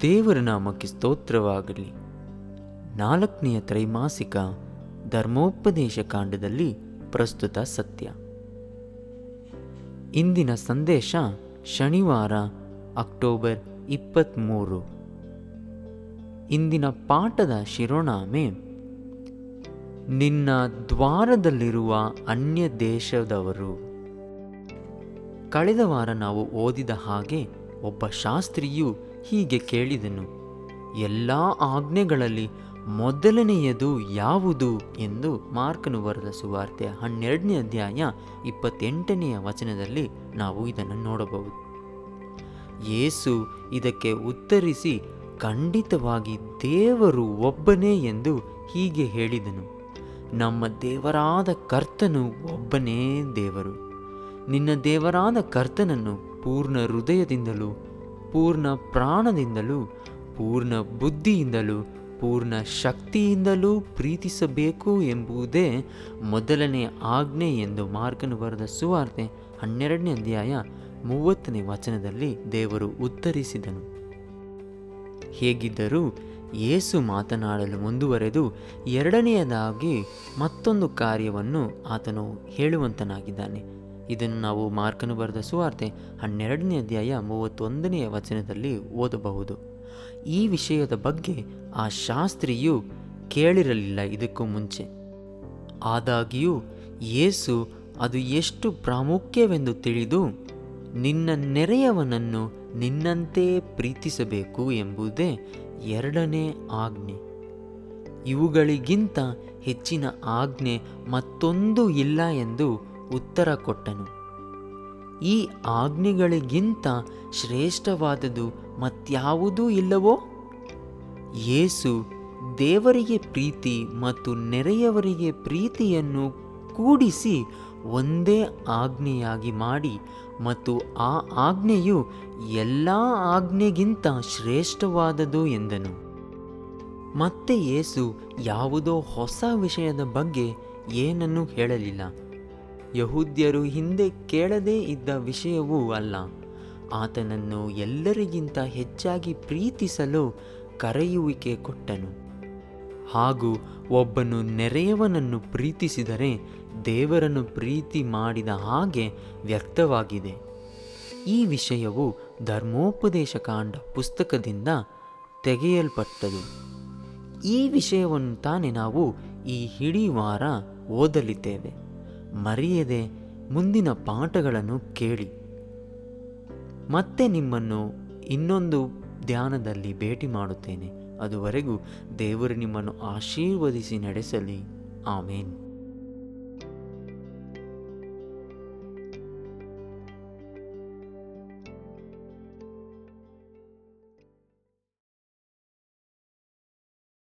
ದೇವರ ನಾಮಕ್ಕೆ ಸ್ತೋತ್ರವಾಗಲಿ. ನಾಲ್ಕನೆಯ ತ್ರೈಮಾಸಿಕ ಧರ್ಮೋಪದೇಶ ಕಾಂಡದಲ್ಲಿ ಪ್ರಸ್ತುತ ಸತ್ಯ. ಇಂದಿನ ಸಂದೇಶ ಶನಿವಾರ, ಅಕ್ಟೋಬರ್ ಇಪ್ಪತ್ತ್ಮೂರು ಇಂದಿನ ಪಾಠದ ಶಿರೋನಾಮೆ ನಿನ್ನ ದ್ವಾರದಲ್ಲಿರುವ ಅನ್ಯ ದೇಶದವರು ಕಳೆದ ವಾರ ನಾವು ಓದಿದ ಹಾಗೆ ಒಬ್ಬ ಶಾಸ್ತ್ರಿಯು ಹೀಗೆ ಕೇಳಿದನು, ಎಲ್ಲ ಆಜ್ಞೆಗಳಲ್ಲಿ ಮೊದಲನೆಯದು ಯಾವುದು ಎಂದು ಮಾರ್ಕನು ಬರೆದ ಸುವಾರ್ತೆ ಹನ್ನೆರಡನೇ ಅಧ್ಯಾಯ ಇಪ್ಪತ್ತೆಂಟನೆಯ ವಚನದಲ್ಲಿ ನಾವು ಇದನ್ನು ನೋಡಬಹುದು. ಯೇಸು ಇದಕ್ಕೆ ಉತ್ತರಿಸಿ, ಖಂಡಿತವಾಗಿ ದೇವರು ಒಬ್ಬನೇ ಎಂದು ಹೀಗೆ ಹೇಳಿದನು. ನಮ್ಮ ದೇವರಾದ ಕರ್ತನು ಒಬ್ಬನೇ ದೇವರು. ನಿನ್ನ ದೇವರಾದ ಕರ್ತನನ್ನು ಪೂರ್ಣ ಹೃದಯದಿಂದಲೂ, ಪೂರ್ಣ ಪ್ರಾಣದಿಂದಲೂ, ಪೂರ್ಣ ಬುದ್ಧಿಯಿಂದಲೂ, ಪೂರ್ಣ ಶಕ್ತಿಯಿಂದಲೂ ಪ್ರೀತಿಸಬೇಕು ಎಂಬುದೇ ಮೊದಲನೇ ಆಜ್ಞೆ ಎಂದು ಮಾರ್ಕನು ಬರೆದ ಸುವಾರ್ತೆ ಹನ್ನೆರಡನೇ ಅಧ್ಯಾಯ ಮೂವತ್ತನೇ ವಚನದಲ್ಲಿ ದೇವರು ಉತ್ತರಿಸಿದನು. ಹೇಗಿದ್ದರೂ ಯೇಸು ಮಾತನಾಡಲು ಮುಂದುವರೆದು ಎರಡನೆಯದಾಗಿ ಮತ್ತೊಂದು ಕಾರ್ಯವನ್ನು ಆತನು ಹೇಳುವಂತನಾಗಿದ್ದಾನೆ. ಇದನ್ನು ನಾವು ಮಾರ್ಕನು ಬರೆದ ಸುವಾರ್ತೆ ಹನ್ನೆರಡನೇ ಅಧ್ಯಾಯ ಮೂವತ್ತೊಂದನೆಯ ವಚನದಲ್ಲಿ ಓದಬಹುದು. ಈ ವಿಷಯದ ಬಗ್ಗೆ ಆ ಶಾಸ್ತ್ರಿಯು ಕೇಳಿರಲಿಲ್ಲ ಇದಕ್ಕೂ ಮುಂಚೆ. ಆದಾಗ್ಯೂ ಯೇಸು ಅದು ಎಷ್ಟು ಪ್ರಾಮುಖ್ಯವೆಂದು ತಿಳಿದು ನಿನ್ನ ನೆರೆಯವನನ್ನು ನಿನ್ನಂತೆ ಪ್ರೀತಿಸಬೇಕು ಎಂಬುದೇ ಎರಡನೇ ಆಜ್ಞೆ ಇವುಗಳಿಗಿಂತ ಹೆಚ್ಚಿನ ಆಜ್ಞೆ ಮತ್ತೊಂದು ಇಲ್ಲ ಎಂದು ಉತ್ತರ ಕೊಟ್ಟನು. ಈ ಆಜ್ಞೆಗಳಿಗಿಂತ ಶ್ರೇಷ್ಠವಾದದು ಮತ್ಯಾವುದೂ ಇಲ್ಲವೋ? ಯೇಸು ದೇವರಿಗೆ ಪ್ರೀತಿ ಮತ್ತು ನೆರೆಯವರಿಗೆ ಪ್ರೀತಿಯನ್ನು ಕೂಡಿಸಿ ಒಂದೇ ಆಜ್ಞೆಯಾಗಿ ಮಾಡಿ ಮತ್ತು ಆ ಆಜ್ಞೆಯು ಎಲ್ಲ ಆಜ್ಞೆಗಿಂತ ಶ್ರೇಷ್ಠವಾದದು ಎಂದನು. ಮತ್ತೆ ಯೇಸು ಯಾವುದೋ ಹೊಸ ವಿಷಯದ ಬಗ್ಗೆ ಏನನ್ನೂ ಹೇಳಲಿಲ್ಲ. ಯಹೂದ್ಯರು ಹಿಂದೆ ಕೇಳದೇ ಇದ್ದ ವಿಷಯವೂ ಅಲ್ಲ. ಆತನನ್ನು ಎಲ್ಲರಿಗಿಂತ ಹೆಚ್ಚಾಗಿ ಪ್ರೀತಿಸಲು ಕರೆಯುವಿಕೆ ಕೊಟ್ಟನು. ಹಾಗೂ ಒಬ್ಬನು ನೆರೆಯವನನ್ನು ಪ್ರೀತಿಸಿದರೆ ದೇವರನ್ನು ಪ್ರೀತಿ ಮಾಡಿದ ಹಾಗೆ ವ್ಯಕ್ತವಾಗಿದೆ. ಈ ವಿಷಯವು ಧರ್ಮೋಪದೇಶ ಕಾಂಡ ಪುಸ್ತಕದಿಂದ ತೆಗೆಯಲ್ಪಟ್ಟದು. ಈ ವಿಷಯವನ್ನು ತಾನೇ ನಾವು ಈ ಇಡೀ ವಾರ ಓದಲಿದ್ದೇವೆ. ಮರೆಯದೆ ಮುಂದಿನ ಪಾಠಗಳನ್ನು ಕೇಳಿ. ಮತ್ತೆ ನಿಮ್ಮನ್ನು ಇನ್ನೊಂದು ಧ್ಯಾನದಲ್ಲಿ ಭೇಟಿ ಮಾಡುತ್ತೇನೆ. ಅದುವರೆಗೂ ದೇವರು ನಿಮ್ಮನ್ನು ಆಶೀರ್ವದಿಸಿ ನಡೆಸಲಿ. ಆಮೇನ್.